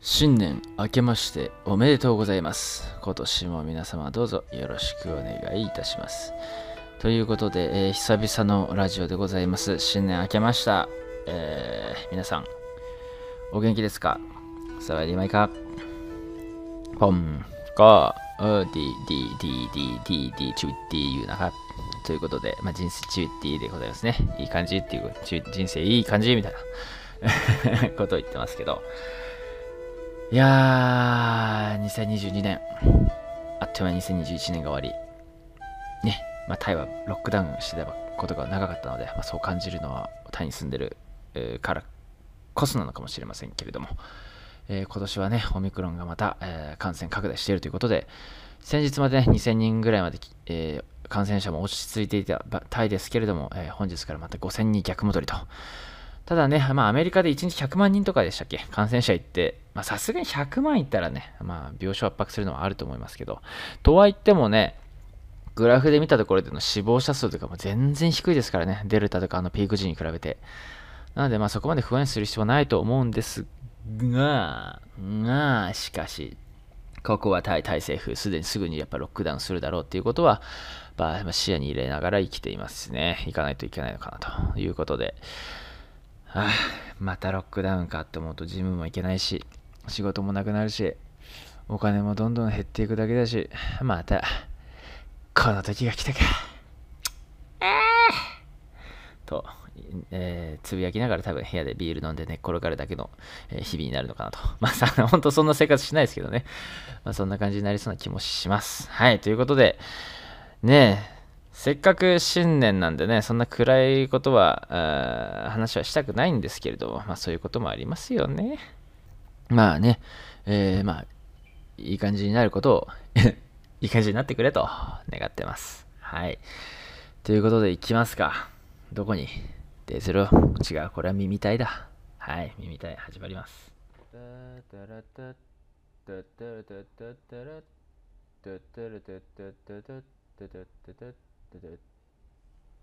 新年明けましておめでとうございます。今年も皆様どうぞよろしくお願いいたします。ということで、えー、久々のラジオでございます。新年明けました。えー、皆さん、お元気ですか？さわりまいかポン、コー、ディ、ディ、ディ、ディ、ディ、ディ、チュッディ、ユーナハ。ということで、まあ、人生チュッディでございますね。いい感じっていう、人生いい感じみたいな ことを言ってますけど。いやー、2022年、あっという間に2021年が終わり、ね、まあ、タイはロックダウンしてたことが長かったので、まあ、そう感じるのはタイに住んでる、からこそなのかもしれませんけれども、えー今年はね、オミクロンがまた、えー感染拡大しているということで、先日までね、2000人ぐらいまで、えー感染者も落ち着いていたタイですけれども、えー本日からまた5000人逆戻りと。ただね、まあ、アメリカで1日100万人とかでしたっけ？感染者いって、まあ、さすがに100万いったらね、まあ、病床圧迫するのはあると思いますけど、とはいってもね、グラフで見たところでの死亡者数とかも全然低いですからね、デルタとかあのピーク時に比べて。なので、まあ、そこまで不安にする必要はないと思うんですが、が、しかし、ここはタイ、政府、すでにすぐにやっぱロックダウンするだろうっていうことは、まあ、視野に入れながら生きていますしね。行かないといけないのかなということで、はあ、またロックダウンかって思うとジムも行けないし、仕事もなくなるし、お金もどんどん減っていくだけだし、また、この時が来たか。と、えーつぶやきながら多分部屋でビール飲んで寝っ転がるだけの、えー日々になるのかなと。まあさ、本当そんな生活しないですけどね。まあそんな感じになりそうな気もします。はい、ということで、ねえ、せっかく新年なんでね、そんな暗いことは、話はしたくないんですけれども、まあそういうこともありますよね。まあね、えーまあ、いい感じになることを、いい感じになってくれと願ってます。はい。ということで、いきますか。どこに？出ずろ違う、これは耳たいだ。はい、耳たい始まります。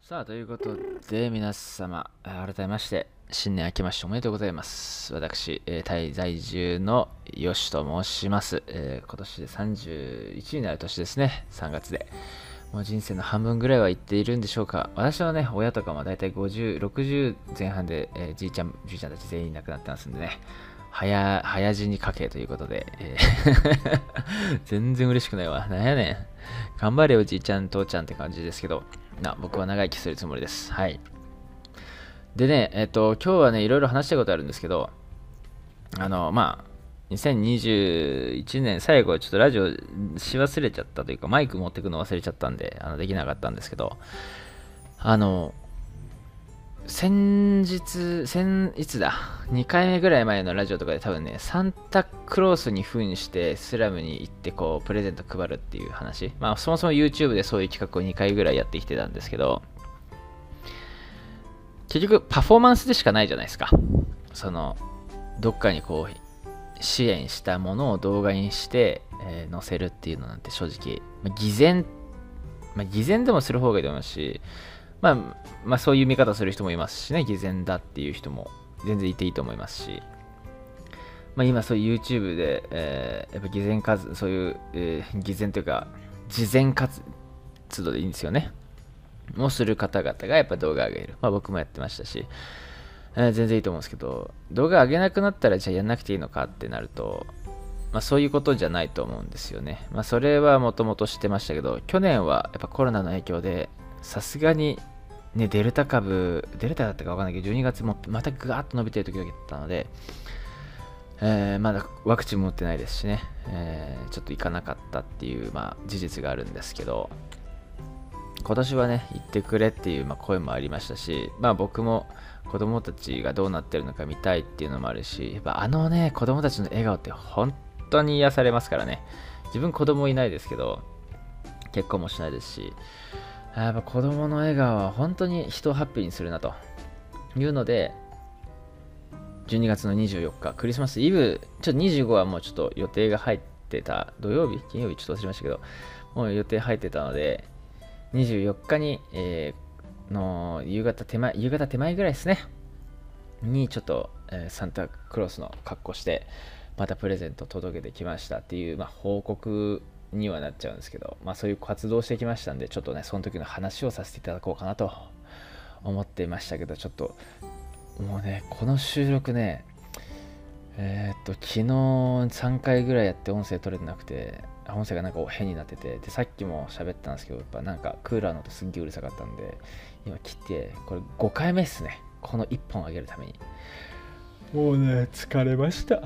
さあ、ということで、皆様、改めまして、新年明けましておめでとうございます。私、えータイ在住のヨシと申します。えー今年で31になる年ですね、3月で。もう人生の半分ぐらいは行っているんでしょうか。私のね、親とかも大体50、60前半で、えーじいちゃん、じいちゃんたち全員亡くなってますんでね。早、早死に家系ということで、全然嬉しくないわ。なんやねん。頑張れよ、じいちゃん、父ちゃんって感じですけど、な、僕は長生きするつもりです。はい。でね、えっ、と、今日はね、いろいろ話したことあるんですけど、あの、まあ、2021年最後、ちょっとラジオし忘れちゃったというか、マイク持ってくの忘れちゃったんで、あのできなかったんですけど、あの、先日、先、いつだ ?2 回目ぐらい前のラジオとかで多分ね、サンタクロースに扮してスラムに行ってこう、プレゼント配るっていう話。まあ、そもそも YouTube でそういう企画を2回ぐらいやってきてたんですけど、結局パフォーマンスでしかないじゃないですか。その、どっかにこう、支援したものを動画にして、えー載せるっていうのなんて正直、まあ、偽善、まあ、偽善でもする方がいいと思うし、まあ、まあそういう見方する人もいますしね、偽善だっていう人も全然いていいと思いますし、まあ今そういう YouTube で、えーやっぱ偽善活、そういう、えー偽善というか、慈善活動でいいんですよね。をする方々がやっぱ動画上げる。まあ僕もやってましたし、えー全然いいと思うんですけど、動画上げなくなったらじゃあやんなくていいのかってなると、まあそういうことじゃないと思うんですよね。まあそれはもともと知ってましたけど、去年はやっぱコロナの影響で、さすがにね、デルタ株、デルタだったかわかんないけど、12月もまたぐわっと伸びてる時だったので、えーまだワクチンも打ってないですしね、えーちょっと行かなかったっていう、まあ、事実があるんですけど、今年はね、行ってくれっていう、まあ、声もありましたし、まあ僕も子供たちがどうなってるのか見たいっていうのもあるし、やっぱあのね、子供たちの笑顔って本当に癒されますからね。自分子供いないですけど、結婚もしないですし、やっぱ子供の笑顔は本当に人をハッピーにするなと。いうので、12月の24日、クリスマスイブ、ちょっと25はもうちょっと予定が入ってた、土曜日金曜日ちょっと忘れましたけど、もう予定入ってたので、24日に、えーの夕方手前、夕方手前ぐらいですね、にちょっと、えーサンタクロースの格好して、またプレゼント届けてきましたっていう、まあ、報告にはなっちゃうんですけど、まあ、そういう活動してきましたんでちょっとねその時の話をさせていただこうかなと思っていましたけどちょっともうねこの収録ねえー、っと昨日3回ぐらいやって音声取れてなくて音声がなんか変になっててでさっきも喋ったんですけどやっぱなんかクーラーの音すっげえうるさかったんで今切ってこれ5回目っすね。この1本上げるために。もうね疲れました。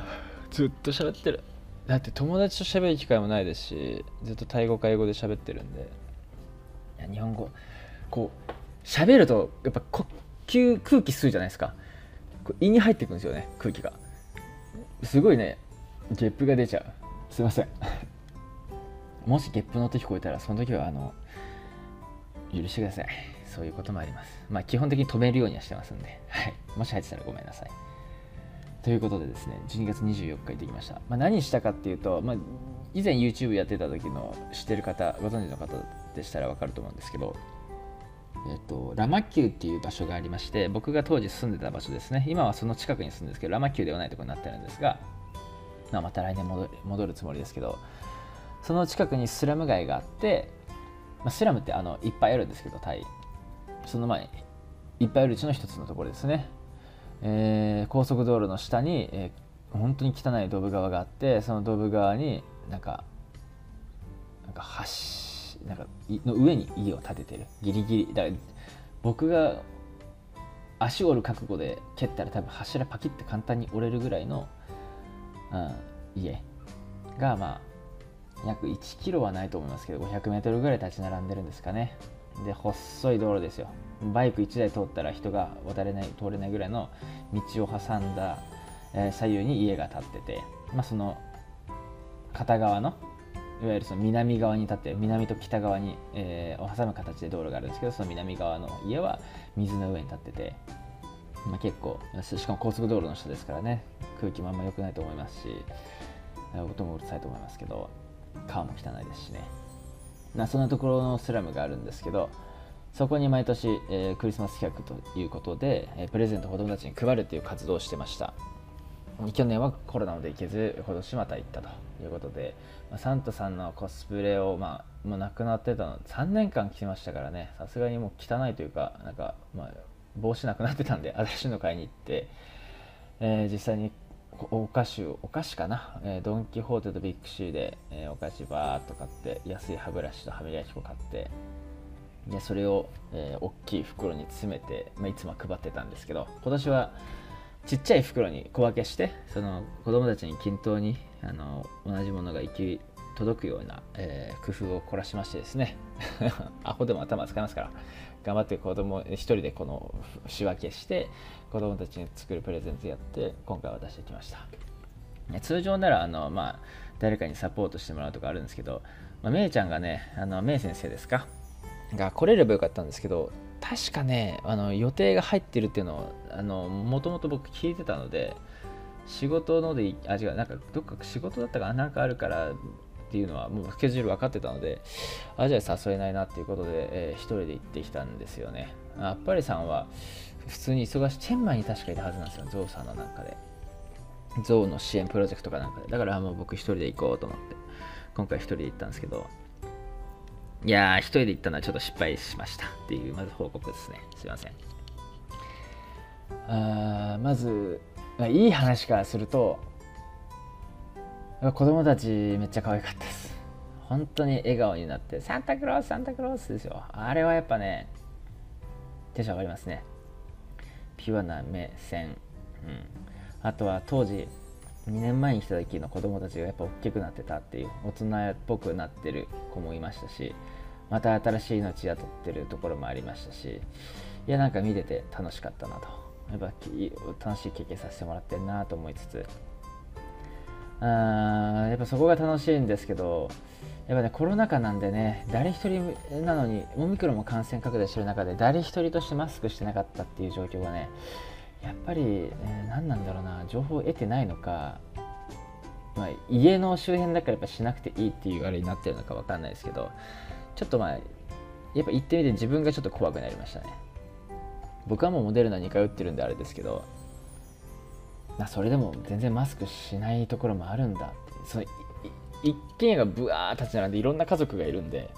ずっと喋ってる。だって友達と喋る機会もないですしずっとタイ語か英語で喋ってるんで。いや日本語。こう喋るとやっぱ呼吸空気吸うじゃないですか。胃に入ってくんですよね空気が。すごいねゲップが出ちゃう。すいません。もしゲップの音聞こえたらその時はあの許してください。そういうこともあります。まあ基本的に止めるようにはしてますんで、はい、もし入ってたらごめんなさい。ということでですね、12月24日行ってきました。まあ、何したかっていうと、まあ、以前 YouTube やってた時の知ってる方、ご存知の方でしたらわかると思うんですけど、えっと、ラマキュっていう場所がありまして、僕が当時住んでた場所ですね。今はその近くに住んでるんですけど、ラマキュではないところになってるんですが、まあ、また来年戻戻るつもりですけど、その近くにスラム街があって、まあ、スラムってあのいっぱいあるんですけど、タイ。その前、いっぱいあるうちの一つのところですね。えー、高速道路の下に、えー、本当に汚いドブ川があってそのドブ川になんかなんか橋なんかの上に家を建ててる。ギリギリ。だから僕が足折る覚悟で蹴ったら多分柱パキって簡単に折れるぐらいの、うん、家がまあ約1キロはないと思いますけど500メートルぐらい立ち並んでるんですかね。で細い道路ですよ。バイク1台通ったら人が渡れない通れないぐらいの道を挟んだ、えー、左右に家が建ってて、まあ、その片側のいわゆるその南側に立って南と北側に、えー、を挟む形で道路があるんですけどその南側の家は水の上に立ってて、まあ、結構しかも高速道路の下ですからね空気もあんま良くないと思いますし音もうるさいと思いますけど川も汚いですしね、まあ、そんなところのスラムがあるんですけどそこに毎年、えー、クリスマス企画ということで、えー、プレゼントを子供たちに配るという活動をしてました。去年はコロナで行けず今年また行ったということで、まあ、サンタさんのコスプレを、まあ、もうなくなってたの3年間着てましたからねさすがにもう汚いというかなんか、まあ、帽子なくなってたんで新しいの買いに行って、えー、実際にお菓子お菓子かな、えー、ドン・キホーテとビッグシーで、えー、お菓子バーっと買って安い歯ブラシと歯磨き粉買ってでそれを、えー、大きい袋に詰めて、まあ、いつも配ってたんですけど今年はちっちゃい袋に小分けしてその子供たちに均等にあの同じものが行き届くような、えー、工夫を凝らしましてですね。アホでも頭使いますから頑張って子供一人でこの仕分けして子供たちに作るプレゼントやって今回渡してきました。通常ならあの、まあ、誰かにサポートしてもらうとかあるんですけど、まあ、めいちゃんがねあのめい先生ですか？が来れればよかったんですけど確かねあの予定が入ってるっていうのをもともと僕聞いてたので仕事のであ違うなんかどっか仕事だったかなんかあるからっていうのはもうスケジュール分かってたのであじゃあ誘えないなっていうことで、えー、一人で行ってきたんですよね。あっぱりさんは普通に忙しいチェンマイに確かいたはずなんですよゾウさんのなんかで。ゾウの支援プロジェクトかなんかで。だからもう僕一人で行こうと思って今回一人で行ったんですけどいやー、一人で行ったのはちょっと失敗しましたっていう、まず報告ですね。すいません。あまず、いい話からすると、子供たちめっちゃ可愛かったです。本当に笑顔になって、サンタクロース、サンタクロースですよ。あれはやっぱね、テンション上がりますね。ピュアな目線。うん。あとは当時、2年前に来た時の子供たちがやっぱ大きくなってたっていう大人っぽくなってる子もいましたしまた新しい命雇ってるところもありましたしいやなんか見てて楽しかったなと。やっぱ楽しい経験させてもらってるなと思いつつ。あやっぱそこが楽しいんですけどやっぱねコロナ禍なんでね誰一人なのにオミクロンも感染拡大してる中で誰一人としてマスクしてなかったっていう状況がねやっぱり、えー、何なんだろうな情報を得てないのか、まあ、家の周辺だからやっぱしなくていいっていうあれになってるのか分かんないですけどちょっとまあやっぱ行ってみて自分がちょっと怖くなりましたね。僕はもうモデルナ2回打ってるんであれですけどま、それでも全然マスクしないところもあるんだその一軒家がぶわー立ち並んでいろんな家族がいるんで。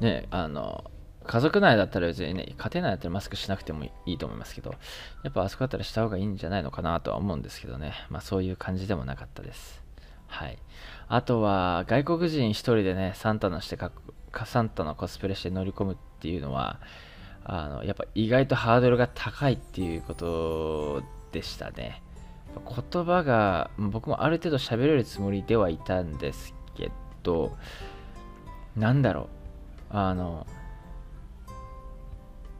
ねあの家族内だったら別にね家庭内だったらマスクしなくてもいいと思いますけどやっぱあそこだったらした方がいいんじゃないのかなとは思うんですけどね。まあそういう感じでもなかったです。はい。あとは外国人1人でねサンタのしてかサンタのコスプレして乗り込むっていうのはあのやっぱ意外とハードルが高いっていうことでしたね。言葉が僕もある程度喋れるつもりではいたんですけどなんだろう。あの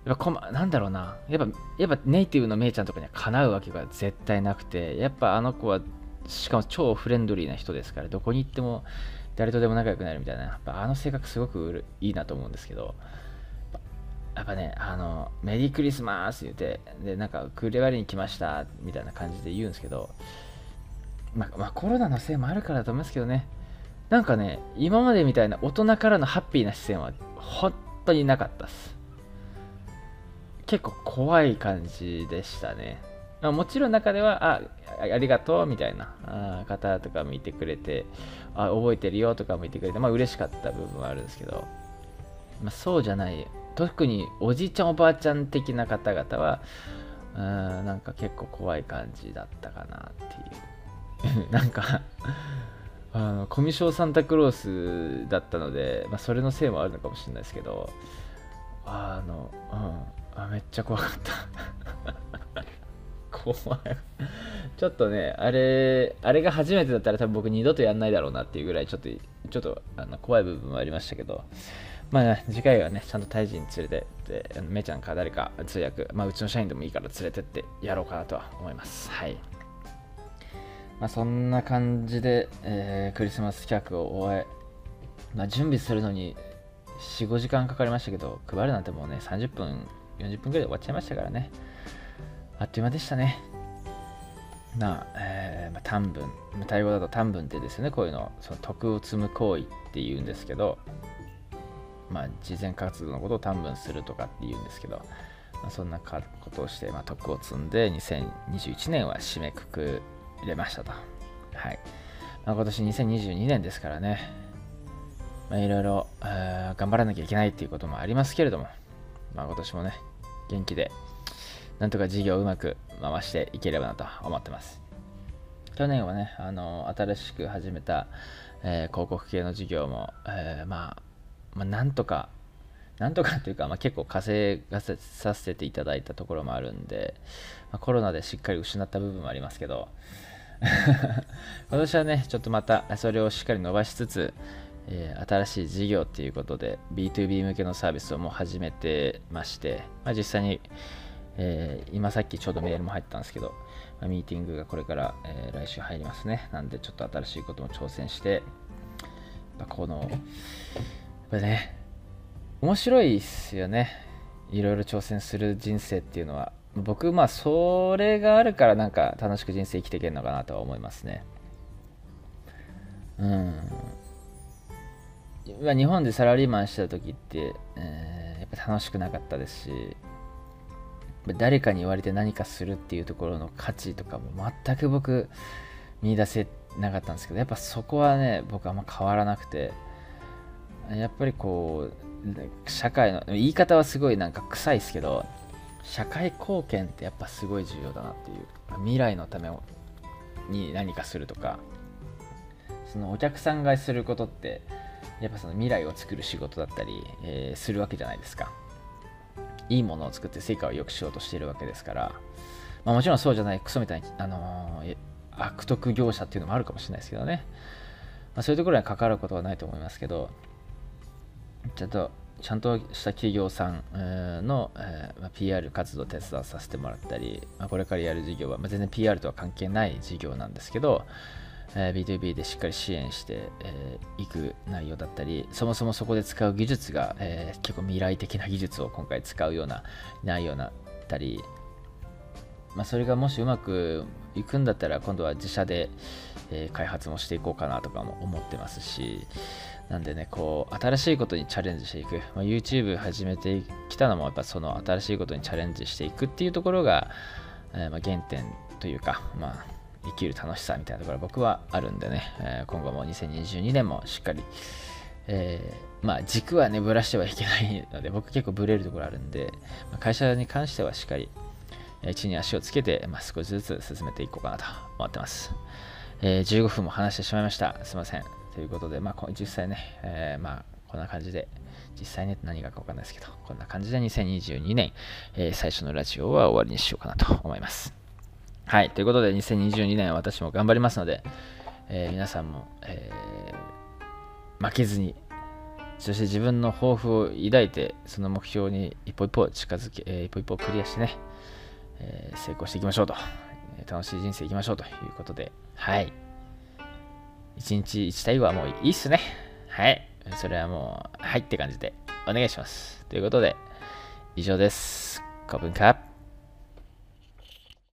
やっぱこまなんだろうな。やっぱやっぱネイティブのめいちゃんとかにはかなうわけが絶対なくてやっぱあの子はしかも超フレンドリーな人ですからどこに行っても誰とでも仲良くなるみたいなやっぱあの性格すごくいいなと思うんですけどやっぱね、あの、メリークリスマス言って、で、なんか、クレバリに来ましたみたいな感じで言うんですけど、ま、まあ、コロナのせいもあるからだと思いますけどね、なんかね、今までみたいな大人からのハッピーな視線は本当になかったっす。結構怖い感じでしたね。もちろん中では、あ、ありがとうみたいな方とか見てくれて、あ、覚えてるよとか見てくれて、まあ嬉しかった部分はあるんですけど、まあ、そうじゃない特におじいちゃんおばあちゃん的な方々はうんなんか結構怖い感じだったかなっていう。なんかあのコミュ障サンタクロースだったので、まあ、それのせいもあるのかもしれないですけどあの、うん、あめっちゃ怖かった。怖 いちょっとねあれあれが初めてだったら多分僕二度とやんないだろうなっていうぐらいちょっとちょっとあの怖い部分もありましたけどまあ、次回はね、ちゃんとタイ人連れてって、めちゃんか誰か通訳、まあ、うちの社員でもいいから連れてってやろうかなとは思います。はい。まあ、そんな感じで、えー、クリスマス企画を終え、まあ、準備するのに4、5時間かかりましたけど、配るなんてもうね、30分、40分ぐらいで終わっちゃいましたからね。あっという間でしたね。なあ、えーまあ、短文、タイ語だと短文ってですね、こういうの、その徳を積む行為っていうんですけど、まあ、事前活動のことを短文するとかって言うんですけど、まあ、そんなことをして、まあ、徳を積んで2021年は締めくくれましたと。はい。まあ、今年2022年ですからね、まあ、いろいろ頑張らなきゃいけないっていうこともありますけれども、まあ、今年もね、元気で、なんとか事業をうまく回していければなと思ってます。去年はね、あの新しく始めた、えー、広告系の事業も、えー、まあ、まあ、なんとか、なんとかっていうか、まあ、結構稼がさせていただいたところもあるんで、まあ、コロナでしっかり失った部分もありますけど、今年はね、ちょっとまたそれをしっかり伸ばしつつ、えー、新しい事業っていうことで B2B 向けのサービスをもう始めてまして、まあ、実際に、えー、今さっきちょうどメールも入ったんですけど、まあ、ミーティングがこれから、えー、来週入りますね。なんでちょっと新しいことも挑戦して、やっぱこのやっぱね、面白いっすよね。いろいろ挑戦する人生っていうのは。僕、まあ、それがあるからなんか楽しく人生生きていけるのかなとは思いますね。うん。日本でサラリーマンしてた時って、えー、やっぱ楽しくなかったですし、誰かに言われて何かするっていうところの価値とかも全く僕見出せなかったんですけどやっぱそこはね僕あんま変わらなくてやっぱりこう社会の言い方はすごいなんか臭いですけど社会貢献ってやっぱすごい重要だなっていう未来のために何かするとかそのお客さんがすることってやっぱその未来を作る仕事だったり、えー、するわけじゃないですか。いいものを作って成果を良くしようとしているわけですから、まあ、もちろんそうじゃないクソみたいに、あのー、悪徳業者っていうのもあるかもしれないですけどね、まあ、そういうところには関わることはないと思いますけどちゃんとちゃんとした企業さんの、PR 活動を手伝わさせてもらったり、ま、これからやる事業は、ま、全然 PR とは関係ない事業なんですけど、えー、B2B でしっかり支援してい、えー、く内容だったり、そもそもそこで使う技術が、えー、結構未来的な技術を今回使うような内容になったり、まあ、それがもしうまくいくんだったら今度は自社で、えー、開発もしていこうかなとかも思ってますし、なんでね、こう、新しいことにチャレンジしていく。まあ、YouTube 始めてきたのも、やっぱその新しいことにチャレンジしていくっていうところが、えー、まあ、原点というか、まあ、生きる楽しさみたいなところは僕はあるんでね、えー、今後も2022年もしっかり、えー、まあ軸はねぶらしてはいけないので僕結構ブレるところあるんで、まあ、会社に関してはしっかり地に足をつけて、まあ、少しずつ進めていこうかなと思ってます、えー、15分も話してしまいました。すいません。ということで、まあ、実際ね、え、まあこんな感じで実際ね何がか分かんないですけどこんな感じで2022年、えー、最初のラジオは終わりにしようかなと思います。はい。ということで、2022年私も頑張りますので、えー、皆さんも、えー、負けずに、そして自分の抱負を抱いて、その目標に一歩一歩近づけ、えー、一歩一歩クリアしてね、え成功していきましょうと、え楽しい人生いきましょうということで、はい。一日一体はもういいっすね。はい。それはもう、はいって感じでお願いします。ということで、以上です。コブンカップ。